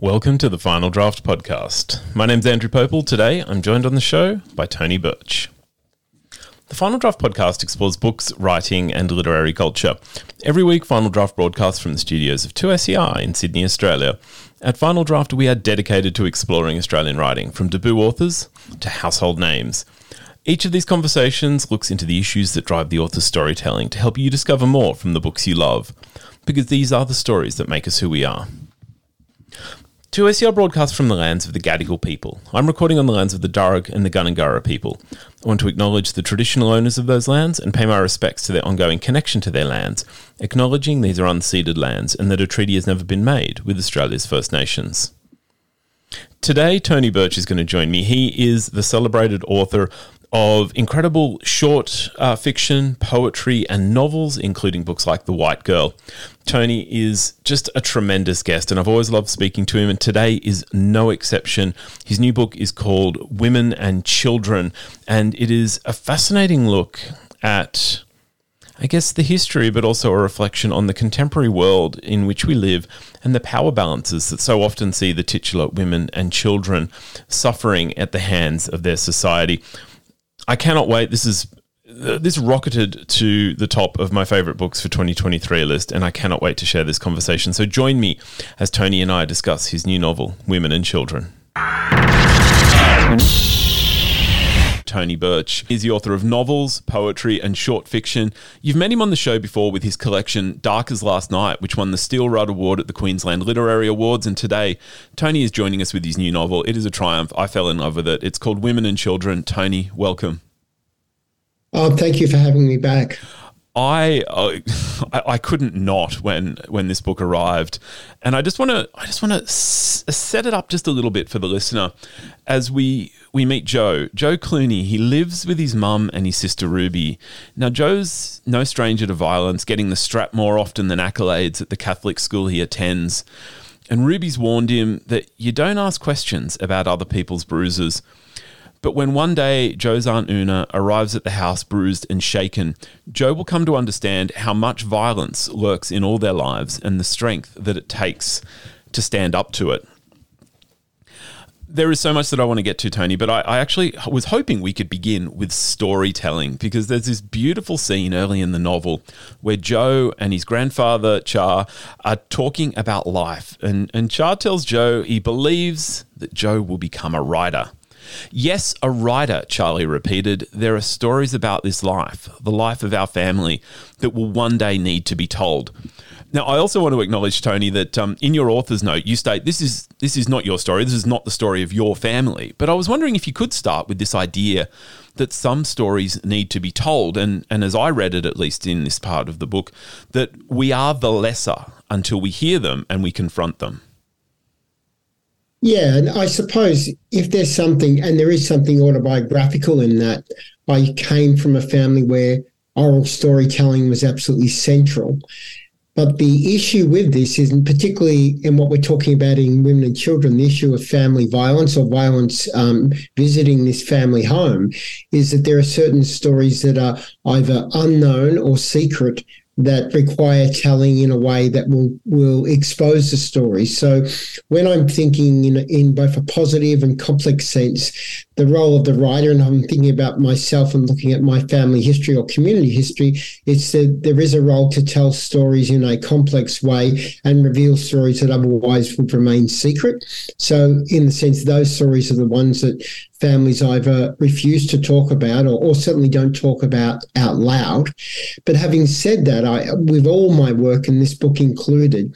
Welcome to the Final Draft podcast. My name's Andrew Pople. Today I'm joined on the show by Tony Birch. The Final Draft podcast explores books, writing, and literary culture. Every week, Final Draft broadcasts from the studios of 2SER in Sydney, Australia. At Final Draft, we are dedicated to exploring Australian writing, from debut authors to household names. Each of these conversations looks into the issues that drive the author's storytelling to help you discover more from the books you love, because these are the stories that make us who we are. 2SER broadcasts from the lands of the Gadigal people. I'm recording on the lands of the Darug and the Gundungurra people. I want to acknowledge the traditional owners of those lands and pay my respects to their ongoing connection to their lands, acknowledging these are unceded lands and that a treaty has never been made with Australia's First Nations. Today, Tony Birch is going to join me. He is the celebrated author of incredible short uh, fiction, poetry, and novels, including books like The White Girl. Tony is just a tremendous guest, and I've always loved speaking to him, and today is no exception. His new book is called Women and Children, and it is a fascinating look at. I guess the history, but also a reflection on the contemporary world in which we live and the power balances that so often see the titular women and children suffering at the hands of their society. I cannot wait. This is this rocketed to the top of my favorite books for 2023 list, and I cannot wait to share this conversation. So join me as Tony and I discuss his new novel, Women and Children. Tony Birch is the author of novels, poetry, and short fiction. You've met him on the show before with his collection Dark as Last Night, which won the Steele Rudd Award at the Queensland Literary Awards. And today, Tony is joining us with his new novel. It is a triumph. I fell in love with it. It's called Women and Children. Tony, welcome. Oh, thank you for having me back. I, uh, I, I couldn't not when when this book arrived, and I just want to I just want to s- set it up just a little bit for the listener as we we meet Joe Joe Cluny. He lives with his mum and his sister Ruby. Now Joe's no stranger to violence, getting the strap more often than accolades at the Catholic school he attends, and Ruby's warned him that you don't ask questions about other people's bruises. But when one day Joe's Aunt Oona arrives at the house bruised and shaken, Joe will come to understand how much violence lurks in all their lives and the strength that it takes to stand up to it. There is so much that I want to get to, Tony, but I, I actually was hoping we could begin with storytelling because there's this beautiful scene early in the novel where Joe and his grandfather, Char, are talking about life. And, and Char tells Joe he believes that Joe will become a writer. Yes, a writer, Charlie repeated. There are stories about this life, the life of our family, that will one day need to be told. Now, I also want to acknowledge, Tony, that um, in your author's note, you state this is this is not your story. This is not the story of your family. But I was wondering if you could start with this idea that some stories need to be told, and and as I read it, at least in this part of the book, that we are the lesser until we hear them and we confront them. Yeah, and I suppose if there's something, and there is something autobiographical in that, I came from a family where oral storytelling was absolutely central. But the issue with this is, particularly in what we're talking about in women and children, the issue of family violence or violence um, visiting this family home, is that there are certain stories that are either unknown or secret that require telling in a way that will will expose the story. So when I'm thinking in in both a positive and complex sense, the role of the writer, and I'm thinking about myself and looking at my family history or community history, it's that there is a role to tell stories in a complex way and reveal stories that otherwise would remain secret. So in the sense, those stories are the ones that families either refuse to talk about or, or, certainly don't talk about out loud. But having said that, I, with all my work, and this book included,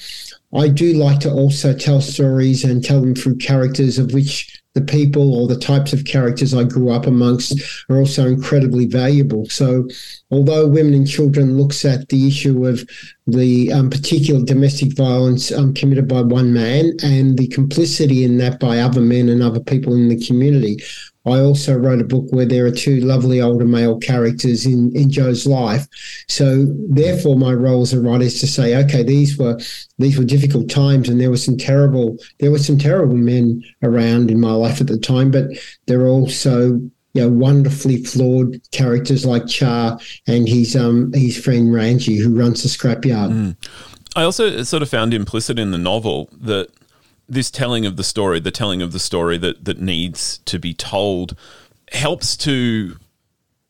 I do like to also tell stories and tell them through characters of which the people or the types of characters I grew up amongst are also incredibly valuable. So, although Women and Children looks at the issue of the um, particular domestic violence um, committed by one man and the complicity in that by other men and other people in the community, I also wrote a book where there are two lovely older male characters in, in Joe's life. So therefore my role as a writer is to say, okay, these were these were difficult times and there were some terrible there were some terrible men around in my life at the time, but there are also you know, wonderfully flawed characters like Char and his um his friend Ranji who runs the scrapyard. Mm. I also sort of found implicit in the novel that this telling of the story, the telling of the story that that needs to be told, helps to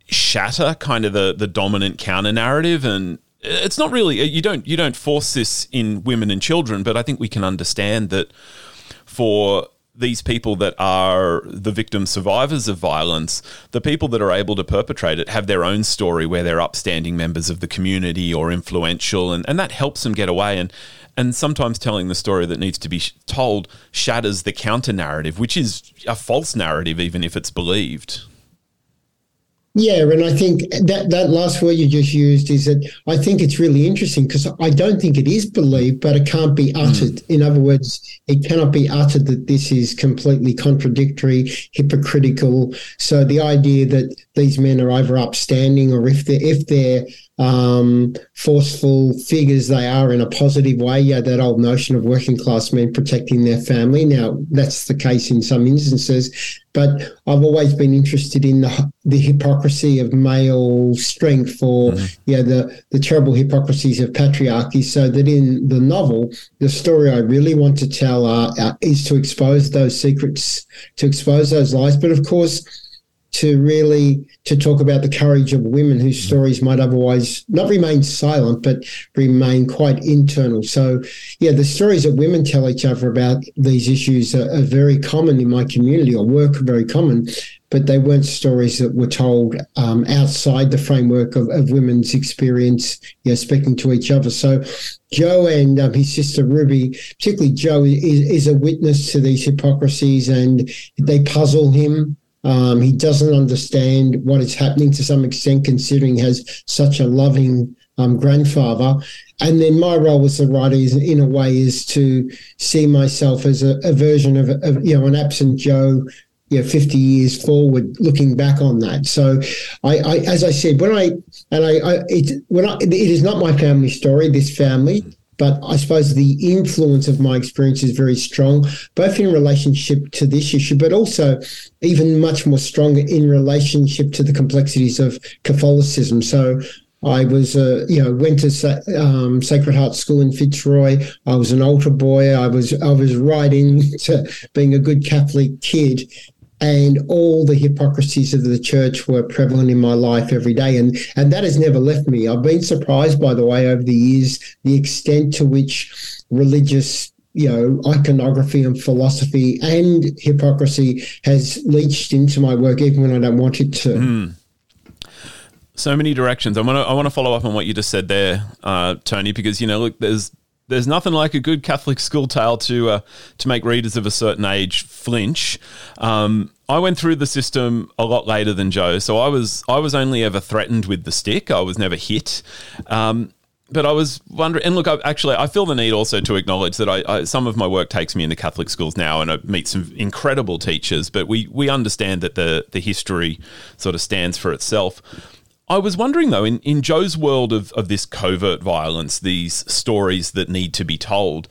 shatter kind of the the dominant counter narrative and it's not really you don't you don't force this in women and children but i think we can understand that for these people that are the victim survivors of violence, the people that are able to perpetrate it have their own story where they're upstanding members of the community or influential, and, and that helps them get away. And and sometimes telling the story that needs to be told shatters the counter narrative, which is a false narrative, even if it's believed. Yeah, and I think that that last word you just used is that I think it's really interesting because I don't think it is believed, but it can't be hmm. uttered. Mm. In other words, it cannot be uttered that this is completely contradictory, hypocritical. So the idea that these men are either upstanding or if they're if they're um, forceful figures they are in a positive way. Yeah, that old notion of working class men protecting their family. Now, that's the case in some instances, but I've always been interested in the, the hypocrisy of male strength or mm-hmm. yeah, the, the terrible hypocrisies of patriarchy. So that in the novel, the story I really want to tell uh, uh, is to expose those secrets, to expose those lies. But of course, to really to talk about the courage of women whose stories might otherwise not remain silent but remain quite internal. So yeah the stories that women tell each other about these issues are, are very common in my community or work very common but they weren't stories that were told um, outside the framework of, of women's experience you know, speaking to each other. So joe and um, his sister ruby particularly joe is, is a witness to these hypocrisies and they puzzle him um, he doesn't understand what is happening to some extent, considering he has such a loving um, grandfather. And then my role as a writer is, in a way, is to see myself as a, a version of, of, you know, an absent Joe you know, 50 years forward looking back on that. So I, I as I said, when I, and I, I it, when I, it is not my family story, this family, but I suppose the influence of my experience is very strong, both in relationship to this issue, but also even much more stronger in relationship to the complexities of Catholicism. So I was, uh, you know, went to um, Sacred Heart School in Fitzroy. I was an altar boy. I was, I was right into being a good Catholic kid, and all the hypocrisies of the church were prevalent in my life every day and and that has never left me i've been surprised by the way over the years the extent to which religious you know iconography and philosophy and hypocrisy has leached into my work even when i don't want it to mm. So many directions. I want to. I want to follow up on what you just said there, uh, Tony, because you know, look, there's there's nothing like a good Catholic school tale to uh, to make readers of a certain age flinch. Um, I went through the system a lot later than Joe, so I was I was only ever threatened with the stick. I was never hit. Um, but I was wondering, and look, I, actually, I feel the need also to acknowledge that I, I, some of my work takes me into Catholic schools now, and I meet some incredible teachers. But we we understand that the the history sort of stands for itself. I was wondering though, in, in Joe's world of, of this covert violence, these stories that need to be told,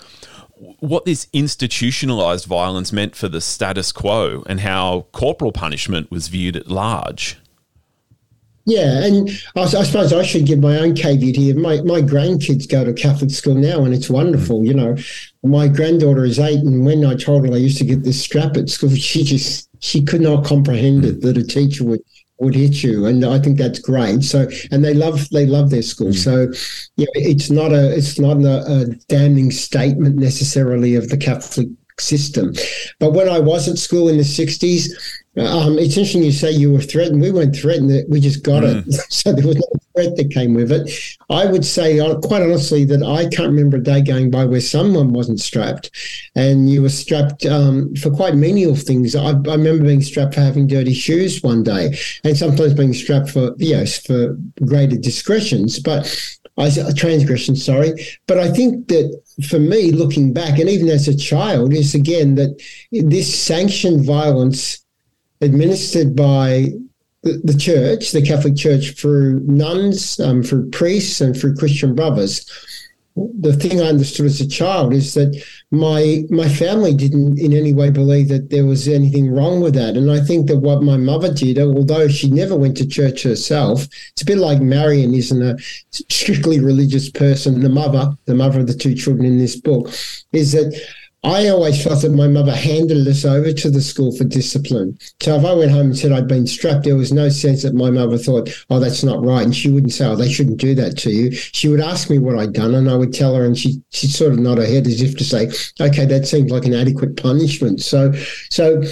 what this institutionalized violence meant for the status quo and how corporal punishment was viewed at large. Yeah, and I, I, suppose I should give my own caveat here. My my grandkids go to Catholic school now, and it's wonderful. You know, my granddaughter is eight, and when I told her I used to get this strap at school, she just she could not comprehend it that a teacher would would hit you and i think that's great so and they love they love their school mm. so yeah it's not a it's not a, a damning statement necessarily of the catholic system but when i was at school in the 60s um, it's interesting you say you were threatened. We weren't threatened; we just got mm. it. so there was no threat that came with it. I would say, uh, quite honestly, that I can't remember a day going by where someone wasn't strapped, and you were strapped um, for quite menial things. I, I, remember being strapped for having dirty shoes one day, and sometimes being strapped for yes for greater discretions, but. I transgression, sorry, but I think that for me, looking back, and even as a child, is again that this sanctioned violence administered by the, church, the Catholic Church, through nuns, um, through priests, and through Christian brothers. The thing I understood as a child is that my my family didn't in any way believe that there was anything wrong with that, and I think that what my mother did, although she never went to church herself, it's a bit like Marion isn't a strictly religious person. The mother, the mother of the two children in this book, is that I always felt that my mother handed us over to the school for discipline. So if I went home and said I'd been strapped, there was no sense that my mother thought, oh, that's not right. And she wouldn't say, oh, they shouldn't do that to you. She would ask me what I'd done and I would tell her and she, she'd sort of nod her head as if to say, okay, that seems like an adequate punishment. So, so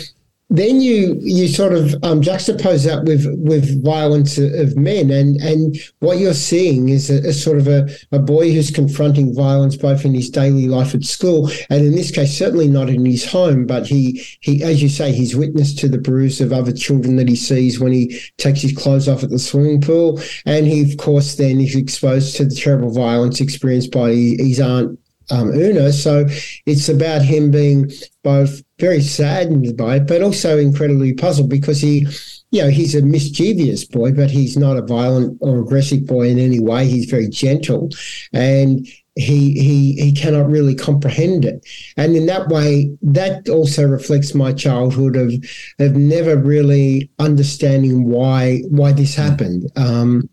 then you you sort of um, juxtapose that with with violence of men, and and what you're seeing is a, a, sort of a, a boy who's confronting violence both in his daily life at school, and in this case, certainly not in his home, but he he as you say, he's witness to the bruise of other children that he sees when he takes his clothes off at the swimming pool, and he of course then is exposed to the terrible violence experienced by his aunt um, Oona. So it's about him being both very saddened by it, but also incredibly puzzled because he, you know, he's a mischievous boy, but he's not a violent or aggressive boy in any way. He's very gentle, and he he he cannot really comprehend it. And in that way, that also reflects my childhood of of never really understanding why why this happened. Um,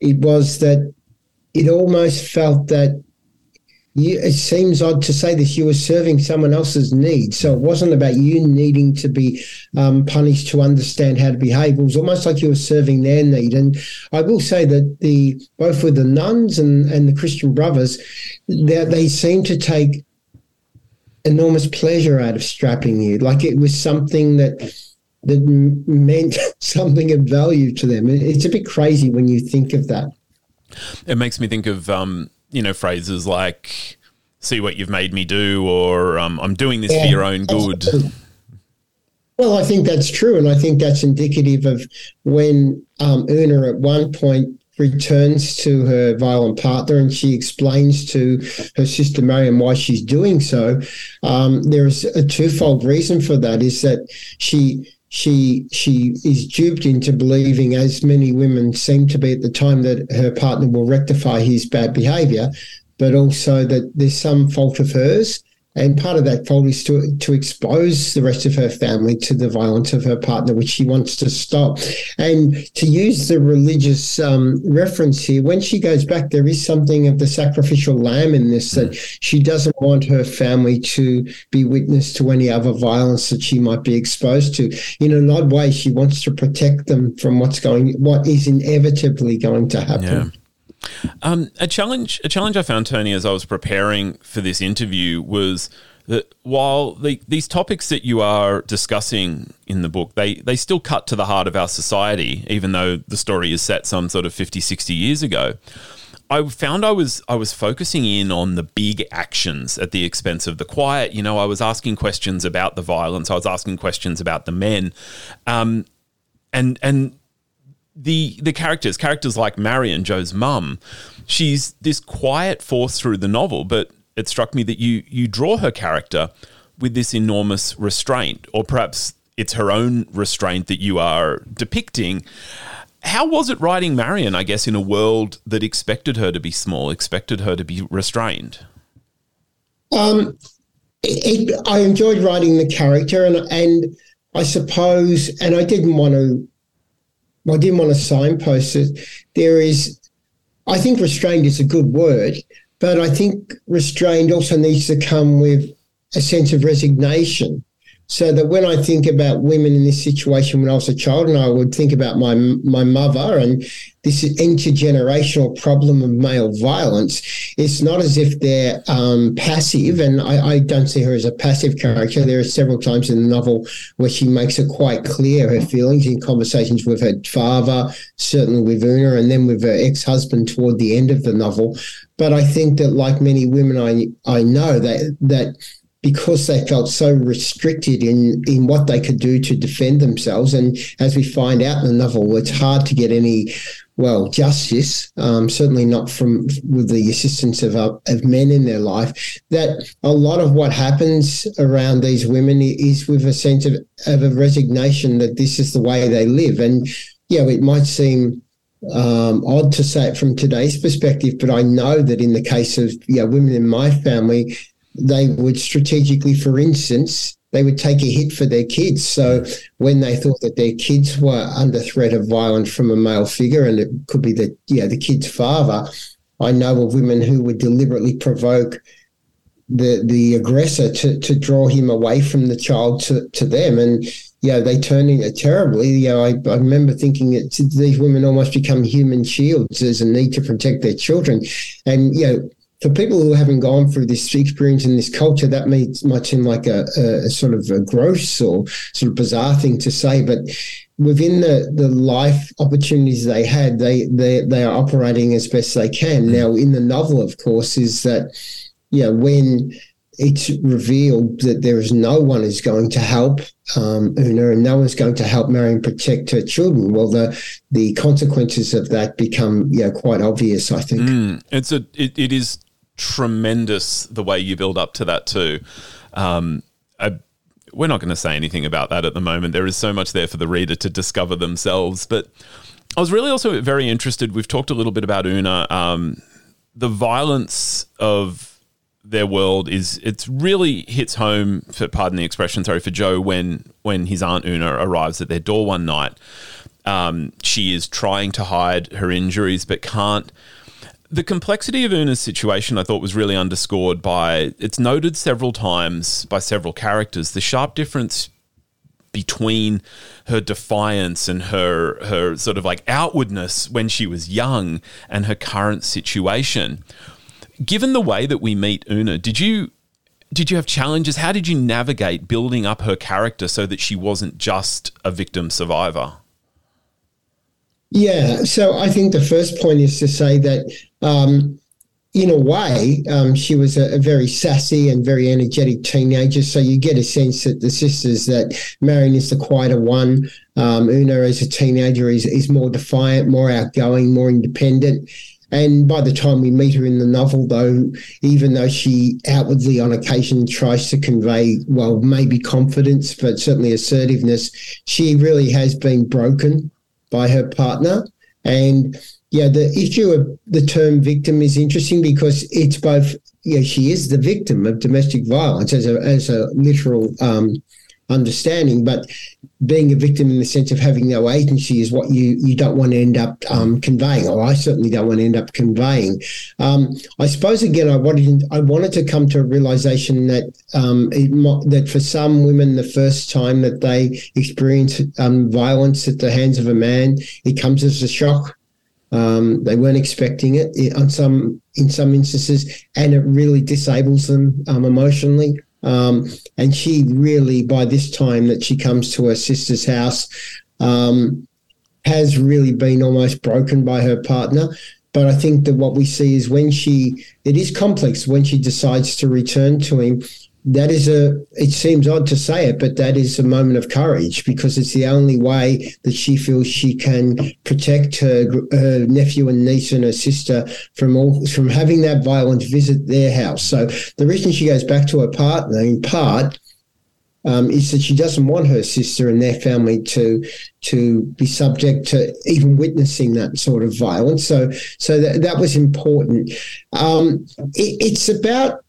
it was that it almost felt that you, it seems odd to say this, you were serving someone else's needs. So it wasn't about you needing to be um, punished to understand how to behave. It was almost like you were serving their need. And I will say that the both with the nuns and, and the Christian brothers, they, they seem to take enormous pleasure out of strapping you. Like it was something that that meant something of value to them. It's a bit crazy when you think of that. It makes me think of um, you know, phrases like "see what you've made me do" or um, "I'm doing this yeah, for your own good." Well, I think that's true, and I think that's indicative of when um, Oona at one point returns to her violent partner and she explains to her sister Marion why she's doing so. Um, there's a twofold reason for that: is that she she she is duped into believing, as many women seem to be at the time, that her partner will rectify his bad behaviour, but also that there's some fault of hers and part of that fault is to, to expose the rest of her family to the violence of her partner, which she wants to stop. And to use the religious um, reference here, when she goes back, there is something of the sacrificial lamb in this that she doesn't want her family to be witness to any other violence that she might be exposed to. In an odd way, she wants to protect them from what's going, what is inevitably going to happen. Yeah. Um, a challenge, a challenge I found, Tony, as I was preparing for this interview was that while the, these topics that you are discussing in the book, they, they still cut to the heart of our society, even though the story is set some sort of 50, 60 years ago. I found I was I was focusing in on the big actions at the expense of the quiet. You know, I was asking questions about the violence. I was asking questions about the men, um, and and the the characters, characters like Marion, Joe's mum, she's this quiet force through the novel, but it struck me that you you draw her character with this enormous restraint, or perhaps it's her own restraint that you are depicting. How was it writing Marion, I guess, in a world that expected her to be small, expected her to be restrained? Um, it, it, I enjoyed writing the character, and and I suppose, and I didn't want to I didn't want to signpost it. There is, I think restrained is a good word, but I think restrained also needs to come with a sense of resignation. So that when I think about women in this situation when I was a child, and I would think about my my mother and this intergenerational problem of male violence, it's not as if they're um, passive, and I, I, don't see her as a passive character. There are several times in the novel where she makes it quite clear her feelings in conversations with her father, certainly with Oona, and then with her ex-husband toward the end of the novel. But I think that, like many women I I know, that that because they felt so restricted in in what they could do to defend themselves. And as we find out in the novel, it's hard to get any well justice. Um, certainly not from with the assistance of uh, of men in their life. That a lot of what happens around these women is with a sense of of a resignation that this is the way they live. And yeah, it might seem um, odd to say it from today's perspective, but I know that in the case of yeah, women in my family, they would strategically, for instance, they would take a hit for their kids. So when they thought that their kids were under threat of violence from a male figure, and it could be the yeah the kid's father, I know of women who would deliberately provoke the the aggressor to to draw him away from the child to, to them and you know, they turn it terribly. You know, I, I remember thinking that these women almost become human shields. There's a need to protect their children. And, you know, for people who haven't gone through this experience in this culture, that may, might seem like a, a, sort of a gross or sort of bizarre thing to say, but within the, the life opportunities they had, they, they they are operating as best they can. Now, in the novel, of course, is that you know when it's revealed that there is no one who's going to help um, Oona and no one's going to help Marion protect her children. Well, the the consequences of that become you know, quite obvious. I think mm, it's a it, it is tremendous the way you build up to that too. Um, I, we're not going to say anything about that at the moment. There is so much there for the reader to discover themselves. But I was really also very interested. We've talked a little bit about Oona. Um, the violence of their world is it's really hits home for pardon the expression sorry for Joe when when his aunt Oona arrives at their door one night um, she is trying to hide her injuries but can't the complexity of Oona's situation I thought was really underscored by it's noted several times by several characters the sharp difference between her defiance and her her sort of like outwardness when she was young and her current situation given the way that we meet Oona, did you did you have challenges? How did you navigate building up her character so that she wasn't just a victim survivor? Yeah, so I think the first point is to say that, um, in a way, um, she was a, a, very sassy and very energetic teenager. So you get a sense that the sisters that Marion is the quieter one. Um, Oona, as a teenager, is is more defiant, more outgoing, more independent. And by the time we meet her in the novel, though, even though she outwardly on occasion tries to convey, well, maybe confidence, but certainly assertiveness, she really has been broken by her partner. And yeah, the issue of the term victim is interesting because it's both, yeah, she is the victim of domestic violence as a, as a literal um, understanding, but being a victim in the sense of having no agency is what you you don't want to end up um, conveying, or I certainly don't want to end up conveying. Um, I suppose again, I wanted I wanted to come to a realization that um, it, that for some women, the first time that they experience um, violence at the hands of a man, it comes as a shock. Um, they weren't expecting it on some in some instances, and it really disables them um, emotionally. Um, and she really, by this time that she comes to her sister's house, um, has really been almost broken by her partner. But I think that what we see is when she, it is complex when she decides to return to him, that is a it seems odd to say it but that is a moment of courage because it's the only way that she feels she can protect her, her nephew and niece and her sister from all from having that violent visit their house so the reason she goes back to her partner in part um, is that she doesn't want her sister and their family to to be subject to even witnessing that sort of violence. So so that, that was important. Um, it, it's about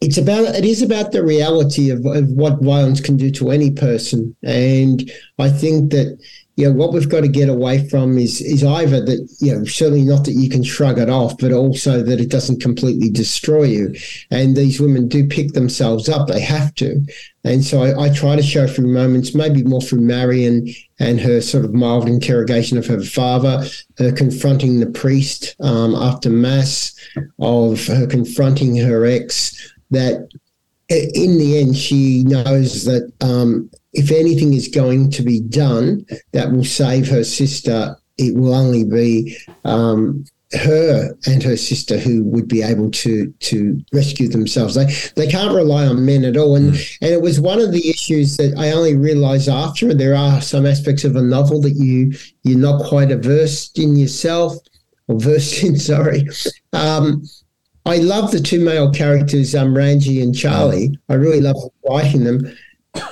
it's about it is about the reality of, of what violence can do to any person. And i think that you know what we've got to get away from is is either that you know certainly not that you can shrug it off but also that it doesn't completely destroy you. And these women do pick themselves up they have to. And so I, I try to show through moments maybe more through marion and her sort of mild interrogation of her father her confronting the priest um, after mass of her confronting her ex that in the end she knows that um, if anything is going to be done that will save her sister, it will only be um, her and her sister who would be able to to rescue themselves. They they can't rely on men at all. And mm. and it was one of the issues that I only realized after. There are some aspects of a novel that you you're not quite averse in yourself or versed in. Sorry. Um, I love the two male characters, um, Ranji and Charlie. I really love writing them.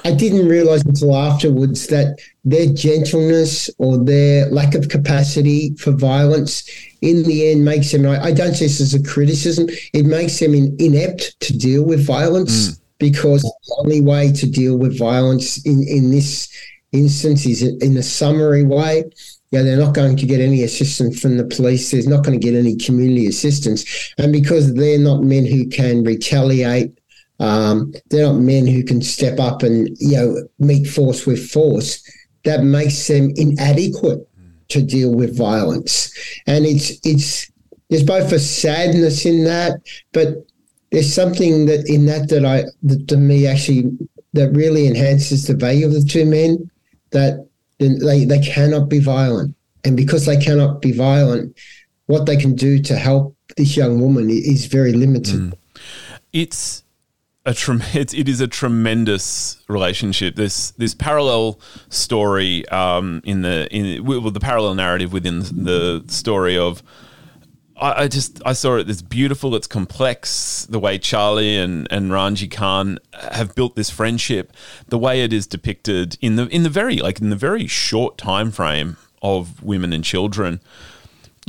I didn't realize until afterwards that their gentleness or their lack of capacity for violence in the end makes them, I, don't say this as a criticism, it makes them in, inept to deal with violence mm. because the only way to deal with violence in, in this instance is in a summary way yeah, they're not going to get any assistance from the police. There's not going to get any community assistance. And because they're not men who can retaliate, um, they're not men who can step up and, you know, meet force with force, that makes them inadequate to deal with violence. And it's, it's, there's both a sadness in that, but there's something that in that that I, that to me actually, that really enhances the value of the two men that they, they cannot be violent. And because they cannot be violent, what they can do to help this young woman is very limited. Mm. It's a trem- it's, it is a tremendous relationship. This this parallel story um, in the in well, the parallel narrative within the story of I, I, just I saw it. It's beautiful. It's complex. The way Charlie and and Ranji Khan have built this friendship, the way it is depicted in the in the very like in the very short time frame of women and children.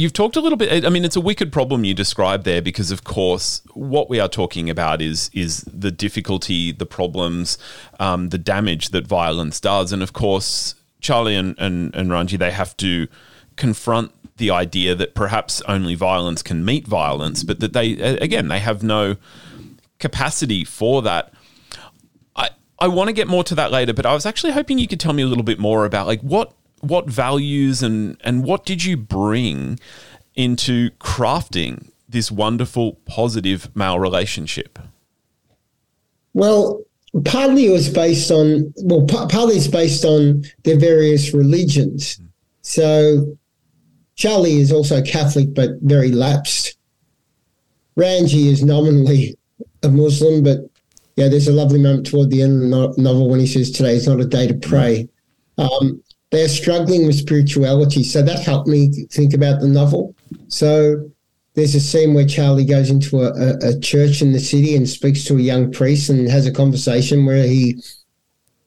You've talked a little bit. I mean, it's a wicked problem you describe there because, of course, what we are talking about is is the difficulty, the problems, um, the damage that violence does, and of course, Charlie and and, and Ranji they have to confront the idea that perhaps only violence can meet violence, but that they, again, they have no capacity for that. I, I want to get more to that later, but I was actually hoping you could tell me a little bit more about like what what values and and what did you bring into crafting this wonderful positive male relationship? Well, partly it was based on well, partly it's based on their various religions. So Charlie is also Catholic, but very lapsed. Ranji is nominally a Muslim, but yeah, there's a lovely moment toward the end of the novel when he says, Today is not a day to pray. Um, they're struggling with spirituality. So that helped me think about the novel. So there's a scene where Charlie goes into a, a, a church in the city and speaks to a young priest and has a conversation where he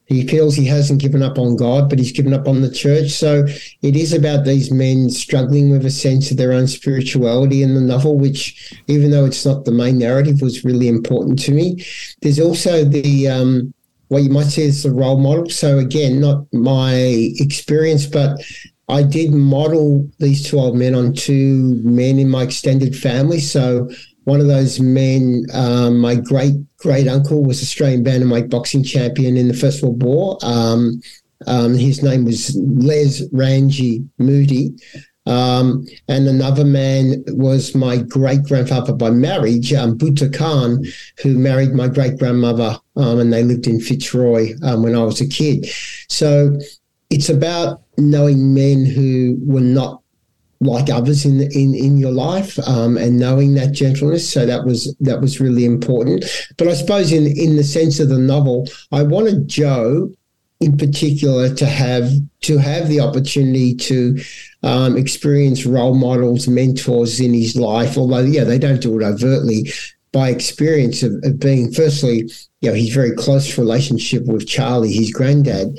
he feels he hasn't given up on God, but he's given up on the church. So it is about these men struggling with a sense of their own spirituality in the novel, which, even though it's not the main narrative, was really important to me. There's also the um, what you might say is the role model. So again, not my experience, but I did model these two old men on two men in my extended family. So one of those men, um, my great great uncle was Australian bantamweight boxing champion in the First World War. Um, um, his name was Les Ranji Moody. Um, and another man was my great grandfather by marriage, um, Butta Khan, who married my great grandmother, um, and they lived in Fitzroy um, when I was a kid. So it's about knowing men who were not like others in in in your life um, and knowing that gentleness so that was that was really important but i suppose in in the sense of the novel i wanted joe in particular to have to have the opportunity to um, experience role models mentors in his life although yeah they don't do it overtly by experience of, of being firstly you know his very close relationship with charlie his granddad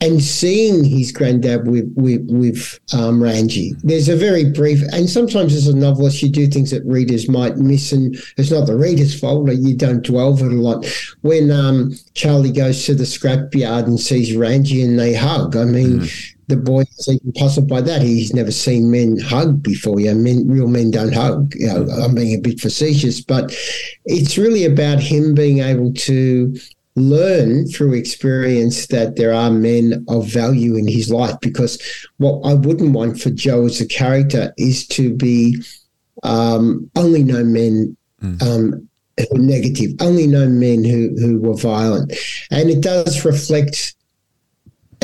and seeing his granddad with with, with um, Ranji. There's a very brief, and sometimes as a novelist, you do things that readers might miss, and it's not the reader's fault. You don't dwell on it a lot. When um, Charlie goes to the scrapyard and sees Ranji and they hug, I mean. Mm. The boy is even puzzled by that. He's never seen men hug before. Yeah, men, real men don't hug. You know, I'm being a bit facetious, but it's really about him being able to learn through experience that there are men of value in his life because what I wouldn't want for Joe as a character is to be um, only know men mm. um, who are negative, only know men who, who were violent. And it does reflect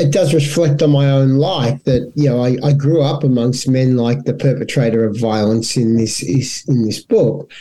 it does reflect on my own life that you know I, I grew up amongst men like the perpetrator of violence in this is in this book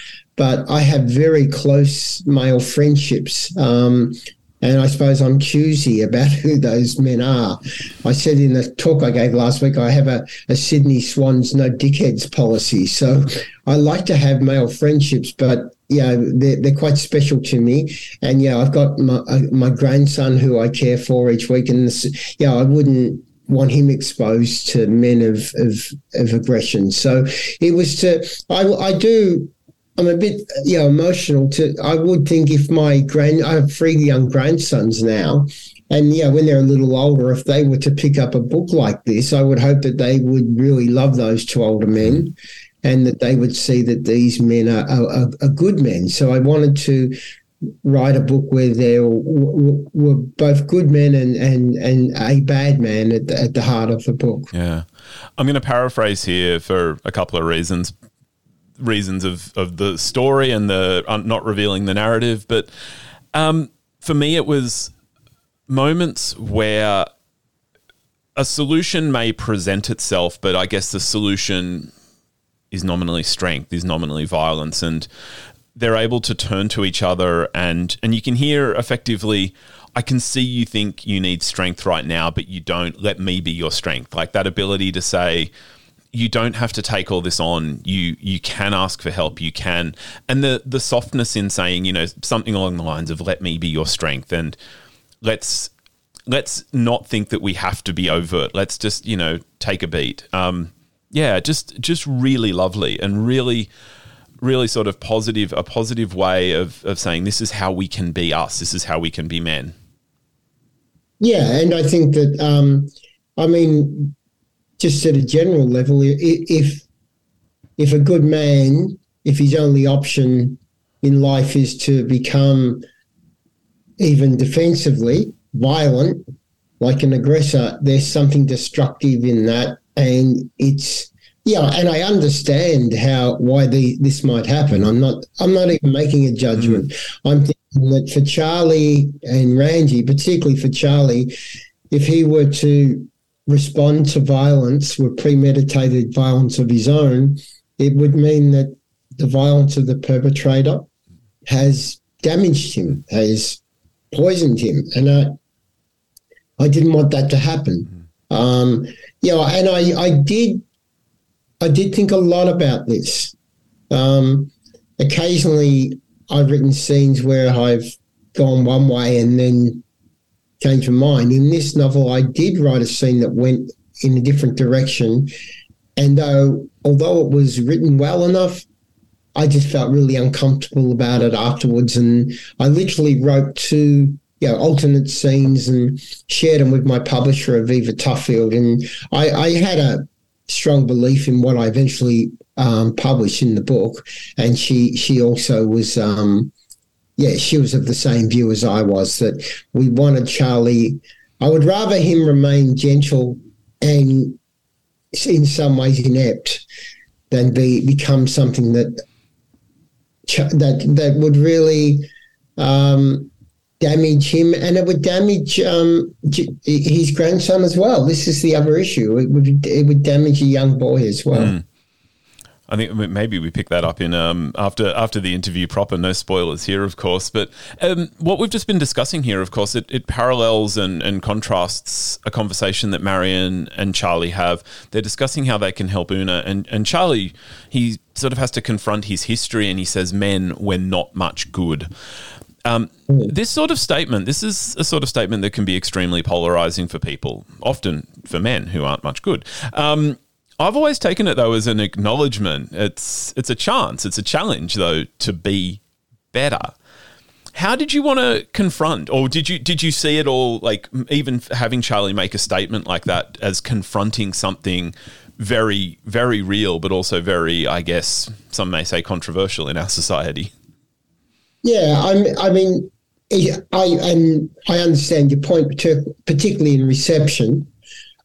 but I have very close male friendships. Um, and I suppose I'm choosy about who those men are. I said in the talk I gave last week, I have a, a Sydney Swans no dickheads policy. So I like to have male friendships, but yeah, they're, they're quite special to me. And yeah, I've got my, uh, my grandson who I care for each week. And yeah, I wouldn't want him exposed to men of, of, of aggression. So it was to, I, I do I'm a bit, you know, emotional. To I would think if my grand, I have three young grandsons now, and yeah, when they're a little older, if they were to pick up a book like this, I would hope that they would really love those two older men and that they would see that these men are, are, are good men. So I wanted to write a book where there were both good men and, and, and a bad man at the, at the heart of the book. Yeah. I'm going to paraphrase here for a couple of reasons reasons of, of the story and the uh, not revealing the narrative. But um, for me, it was moments where a solution may present itself, but I guess the solution is nominally strength, is nominally violence, and they're able to turn to each other and and you can hear effectively I can see you think you need strength right now, but you don't. Let me be your strength. Like that ability to say, you don't have to take all this on. You you can ask for help. You can, and the the softness in saying, you know, something along the lines of "Let me be your strength," and let's let's not think that we have to be overt. Let's just you know take a beat. Um, yeah, just just really lovely and really really sort of positive a positive way of of saying this is how we can be us. This is how we can be men. Yeah, and I think that um, I mean, just at a general level, if if a good man, if his only option in life is to become even defensively violent, like an aggressor, there's something destructive in that, and it's yeah, and I understand how why the this might happen. I'm not I'm not even making a judgment. Mm. I'm thinking that for Charlie and Ranji, particularly for Charlie, if he were to respond to violence with premeditated violence of his own, it would mean that the violence of the perpetrator has damaged him, has poisoned him, and I I didn't want that to happen. Mm. Um, yeah, and I I did I did think a lot about this. Um, occasionally, I've written scenes where I've gone one way and then changed my mind. In this novel, I did write a scene that went in a different direction, and though although it was written well enough, I just felt really uncomfortable about it afterwards, and I literally wrote two you know, alternate scenes and shared them with my publisher, Aviva Tuffield. And I, I had a strong belief in what I eventually um, published in the book, and she she also was. Um, yeah, she was of the same view as I was that we wanted Charlie. I would rather him remain gentle and in some ways inept than be become something that that that would really um, damage him and it would damage um, his grandson as well. This is the other issue. It would, it would damage a young boy as well. Mm. I think maybe we pick that up in um, after after the interview proper. No spoilers here, of course. But um, what we've just been discussing here, of course, it, it parallels and, and, contrasts a conversation that Marion and Charlie have. They're discussing how they can help Oona, and and Charlie he sort of has to confront his history, and he says, "Men, we're not much good." Um, this sort of statement, this is a sort of statement that can be extremely polarizing for people, often for men who aren't much good. Um, I've always taken it though as an acknowledgement. It's it's a chance, it's a challenge though to be better. How did you want to confront, or did you did you see it all like even having Charlie make a statement like that as confronting something very very real, but also very, I guess, some may say controversial in our society? Yeah, I'm, I mean, I and I understand your point, particularly in reception.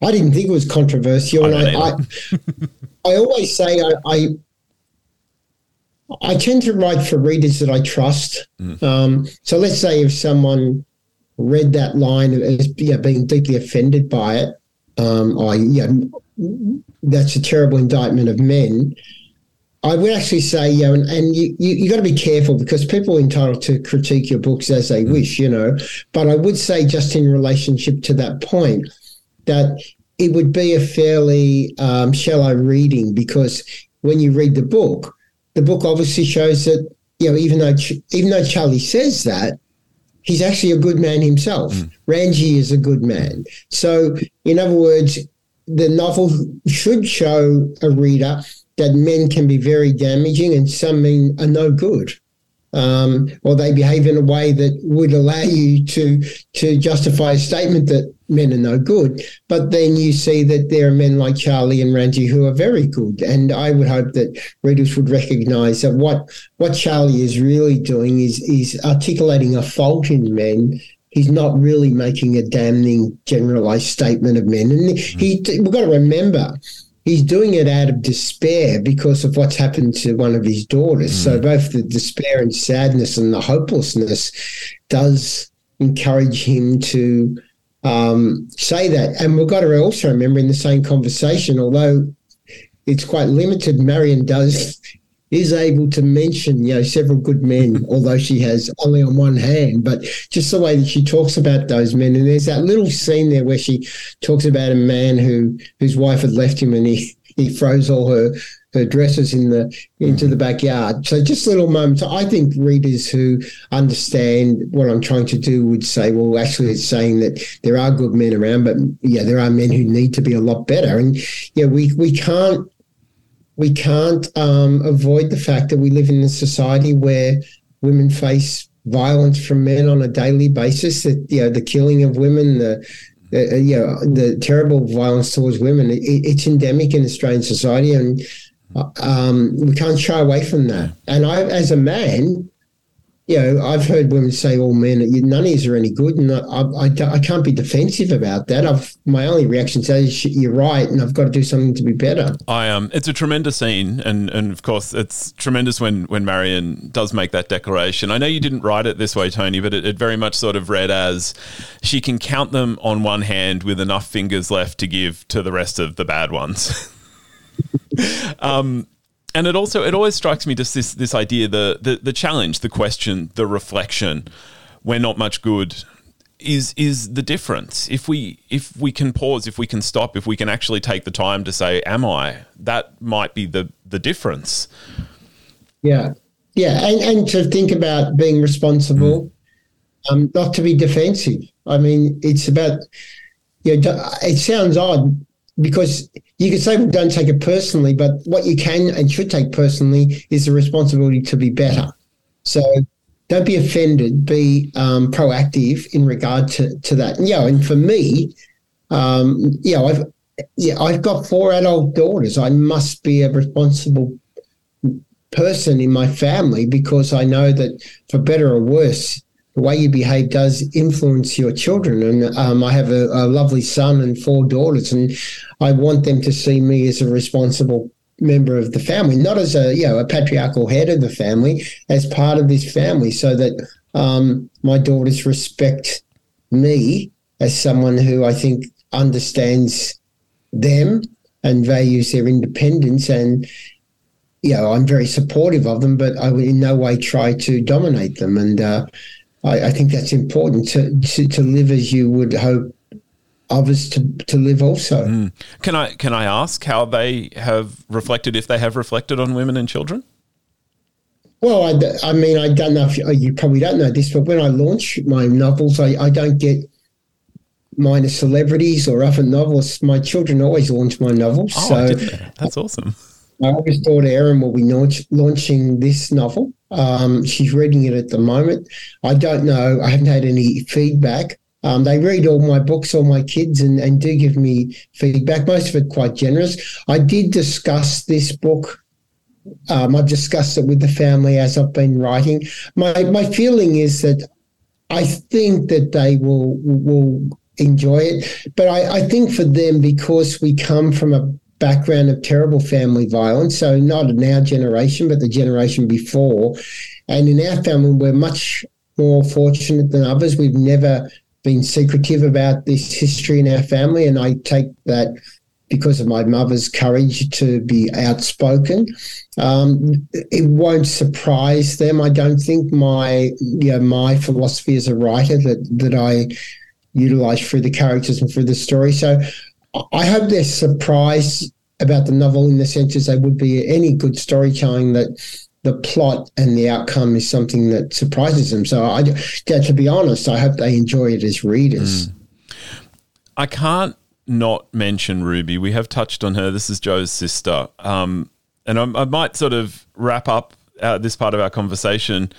I didn't think it was controversial, I and I, I, I, always say I, I, I tend to write for readers that I trust. Mm. Um, so let's say if someone read that line as yeah, being deeply offended by it, um, I yeah, that's a terrible indictment of men. I would actually say, yeah, and, and you, you, you got to be careful because people are entitled to critique your books as they mm. wish, you know. But I would say, just in relationship to that point, that it would be a fairly um, shallow reading because when you read the book, the book obviously shows that you know even though even though Charlie says that, he's actually a good man himself. Mm. Ranji is a good man. So, in other words, the novel should show a reader that men can be very damaging and some men are no good. um, or they behave in a way that would allow you to to justify a statement that men are no good. But then you see that there are men like Charlie and Ranji who are very good, and I would hope that readers would recognise that what what Charlie is really doing is is articulating a fault in men he's not really making a damning generalized statement of men. And he, we've got to remember, he's doing it out of despair because of what's happened to one of his daughters. Mm. So both the despair and sadness and the hopelessness does encourage him to um, say that. And we've got to also remember in the same conversation, although it's quite limited, Marion does is able to mention, you know, several good men, although she has only on one hand, but just the way that she talks about those men. And there's that little scene there where she talks about a man who whose wife had left him and he he throws all her her dresses in the into the backyard. So just little moments. I think readers who understand what I'm trying to do would say, well, actually, it's saying that there are good men around, but yeah, there are men who need to be a lot better. And yeah, we we can't we can't um, avoid the fact that we live in a society where women face violence from men on a daily basis. That you know, the killing of women, the uh, you know, the terrible violence towards women. It, it's endemic in Australian society, and uh, um, we can't shy away from that. And I, as a man, you know, I've heard women say, "All men, none of you are any good," and I, I, I, can't be defensive about that. I've my only reaction is, "You're right," and I've got to do something to be better. I um, it's a tremendous scene, and and of course, it's tremendous when when Marion does make that declaration. I know you didn't write it this way, Tony, but it, it very much sort of read as she can count them on one hand with enough fingers left to give to the rest of the bad ones. um, and it also it always strikes me just this this idea the, the the challenge the question the reflection we're not much good is is the difference. If we if we can pause if we can stop if we can actually take the time to say am i? that might be the the difference. Yeah. Yeah and and to think about being responsible mm. um not to be defensive. I mean it's about you know it sounds odd because you could say, well, don't take it personally, but what you can and should take personally is the responsibility to be better. So don't be offended, be um, proactive in regard to, to that. And, yeah, and for me, um, yeah, I've yeah, I've got four adult daughters. I must be a responsible person in my family because I know that for better or worse, the way you behave does influence your children. And um, I have a, a, lovely son and four daughters, and I want them to see me as a responsible member of the family, not as a you know a patriarchal head of the family, as part of this family, so that um, my daughters respect me as someone who I think understands them and values their independence and you know, I'm very supportive of them, but I would in no way try to dominate them. And uh, I, I think that's important to, to, to live as you would hope others to, to live also. Mm. Can I can I ask how they have reflected, if they have reflected on women and children? Well, I, I mean, I don't know if you, you, probably don't know this, but when I launch my novels, I, I don't get minor celebrities or other novelists. My children always launch my novels. Oh, so that's awesome. My oldest daughter, Erin, will be launch, launching this novel. Um, she's reading it at the moment. I don't know. I haven't had any feedback. Um, they read all my books, all my kids, and, and do give me feedback, most of it quite generous. I did discuss this book. Um, I've discussed it with the family as I've been writing. My my feeling is that I think that they will will enjoy it, but I, I think for them because we come from a background of terrible family violence. So not in our generation, but the generation before. And in our family, we're much more fortunate than others. We've never been secretive about this history in our family. And I take that because of my mother's courage to be outspoken. Um, it won't surprise them. I don't think my you know, my philosophy as a writer that that I utilize through the characters and through the story. So I hope they're surprised about the novel in the sense as they would be any good storytelling that the plot and the outcome is something that surprises them. So I, yeah, to be honest, I hope they enjoy it as readers. Mm. I can't not mention Ruby. We have touched on her. This is Joe's sister. Um, and I, I, might sort of wrap up uh, this part of our conversation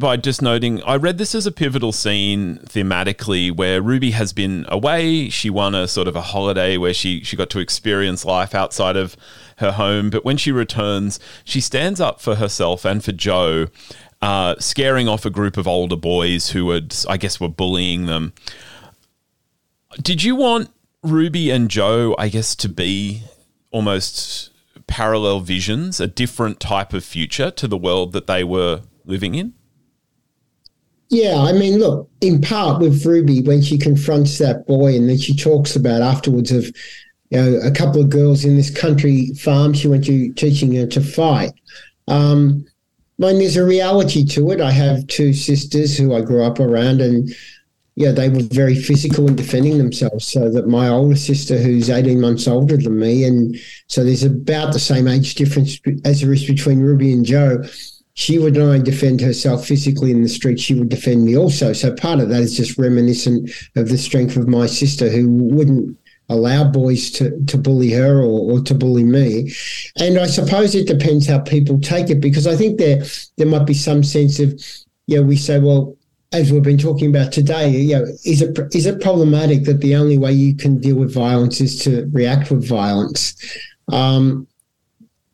by just noting I read this as a pivotal scene thematically where Ruby has been away. She won a sort of a holiday where she she got to experience life outside of her home. But when she returns, she stands up for herself and for Joe, uh, scaring off a group of older boys who would, I guess, were bullying them. Did you want Ruby and Joe, I guess, to be almost parallel visions, a different type of future to the world that they were living in? Yeah, I mean, look, in part with Ruby, when she confronts that boy and then she talks about afterwards of, you know, a couple of girls in this country farm she went to teaching her to fight. Um, I mean, there's a reality to it. I have two sisters who I grew up around, and yeah, they were very physical in defending themselves. So that my older sister, who's 18 months older than me, and so there's about the same age difference as there is between Ruby and Joe. She would not only defend herself physically in the street, she would defend me also. So part of that is just reminiscent of the strength of my sister, who wouldn't allow boys to, to bully her or, or to bully me. And I suppose it depends how people take it, because I think there there might be some sense of, you know, we say, well, as we've been talking about today, you know, is it is it problematic that the only way you can deal with violence is to react with violence? Um,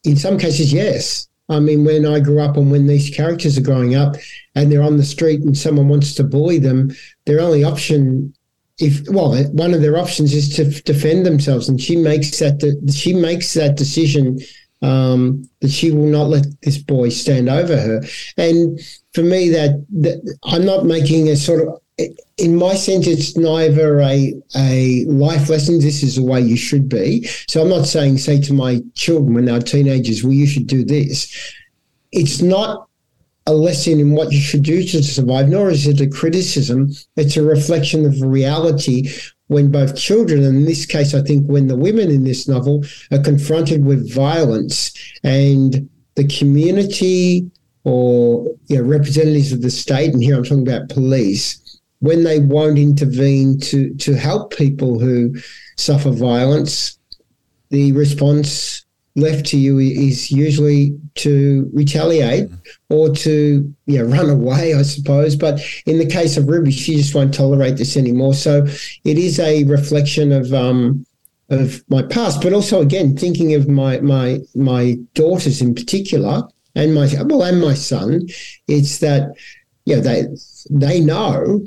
in some cases, yes. I mean, when I grew up and when these characters are growing up and they're on the street and someone wants to bully them, their only option, if well, one of their options is to defend themselves, and she makes that de- she makes that decision um, that she will not let this boy stand over her. And for me, that, that I'm not making a sort of in my sense, it's neither a a life lesson. This is the way you should be. So I'm not saying say to my children when they're teenagers, well, you should do this. It's not a lesson in what you should do to survive, nor is it a criticism. It's a reflection of reality when both children, and in this case, I think when the women in this novel are confronted with violence and the community or you know, representatives of the state, and here I'm talking about police, when they won't intervene to to help people who suffer violence, the response left to you is usually to retaliate or to you know, run away, I suppose. But in the case of Ruby, she just won't tolerate this anymore. So it is a reflection of um, of my past, but also again thinking of my my my daughters in particular and my well and my son. It's that yeah they they know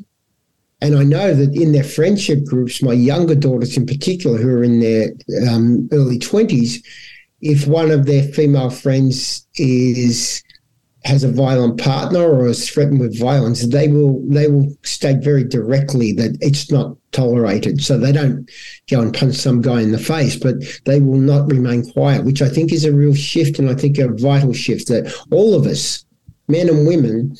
and I know that in their friendship groups, my younger daughters in particular, who are in their um, early 20s, if one of their female friends is has a violent partner or is threatened with violence, they will they will state very directly that it's not tolerated. So they don't go and punch some guy in the face, but they will not remain quiet, which I think is a real shift and I think a vital shift that all of us, men and women,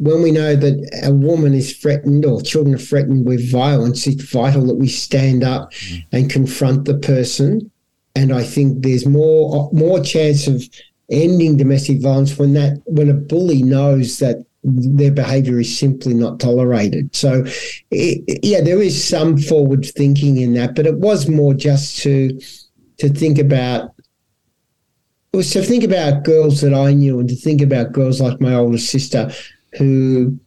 when we know that a woman is threatened or children are threatened with violence, it's vital that we stand up mm. and confront the person. And I think there's more more chance of ending domestic violence when that when a bully knows that their behavior is simply not tolerated. So, it, yeah, there is some forward thinking in that, but it was more just to to think about was to think about girls that I knew and to think about girls like my older sister who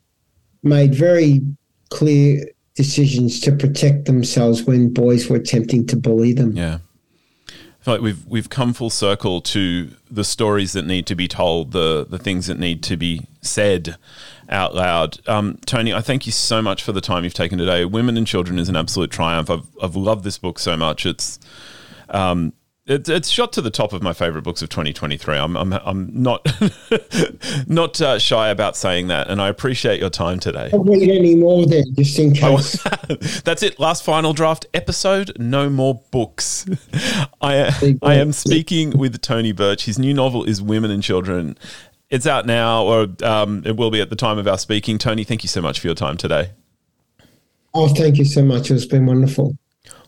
made very clear decisions to protect themselves when boys were attempting to bully them. Yeah. I feel like we've we've come full circle to the stories that need to be told, the the things that need to be said out loud. Um, Tony, I thank you so much for the time you've taken today. Women and Children is an absolute triumph. I've I've loved this book so much. It's um, it's it's shot to the top of my favorite books of 2023. I'm I'm I'm not not uh, shy about saying that, and I appreciate your time today. Don't read any more then, just in case. That's it. Last final draft episode. No more books. I I am speaking with Tony Birch. His new novel is Women and Children. It's out now, or um, it will be at the time of our speaking. Tony, thank you so much for your time today. Oh, thank you so much. It's been wonderful.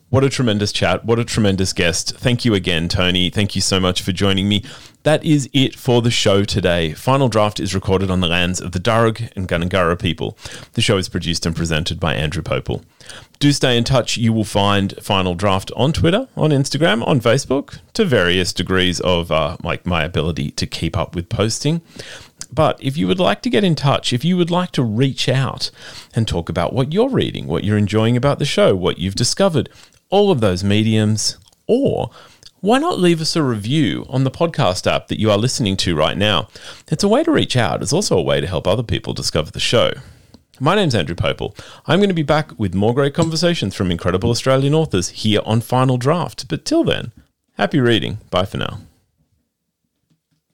What a tremendous chat. What a tremendous guest. Thank you again, Tony. Thank you so much for joining me. That is it for the show today. Final Draft is recorded on the lands of the Darug and Gundungurra people. The show is produced and presented by Andrew Pople. Do stay in touch. You will find Final Draft on Twitter, on Instagram, on Facebook, to various degrees of uh, like my ability to keep up with posting. But if you would like to get in touch, if you would like to reach out and talk about what you're reading, what you're enjoying about the show, what you've discovered, all of those mediums, or why not leave us a review on the podcast app that you are listening to right now? It's a way to reach out. It's also a way to help other people discover the show. My name's Andrew Pople. I'm going to be back with more great conversations from incredible Australian authors here on Final Draft. But till then, happy reading. Bye for now.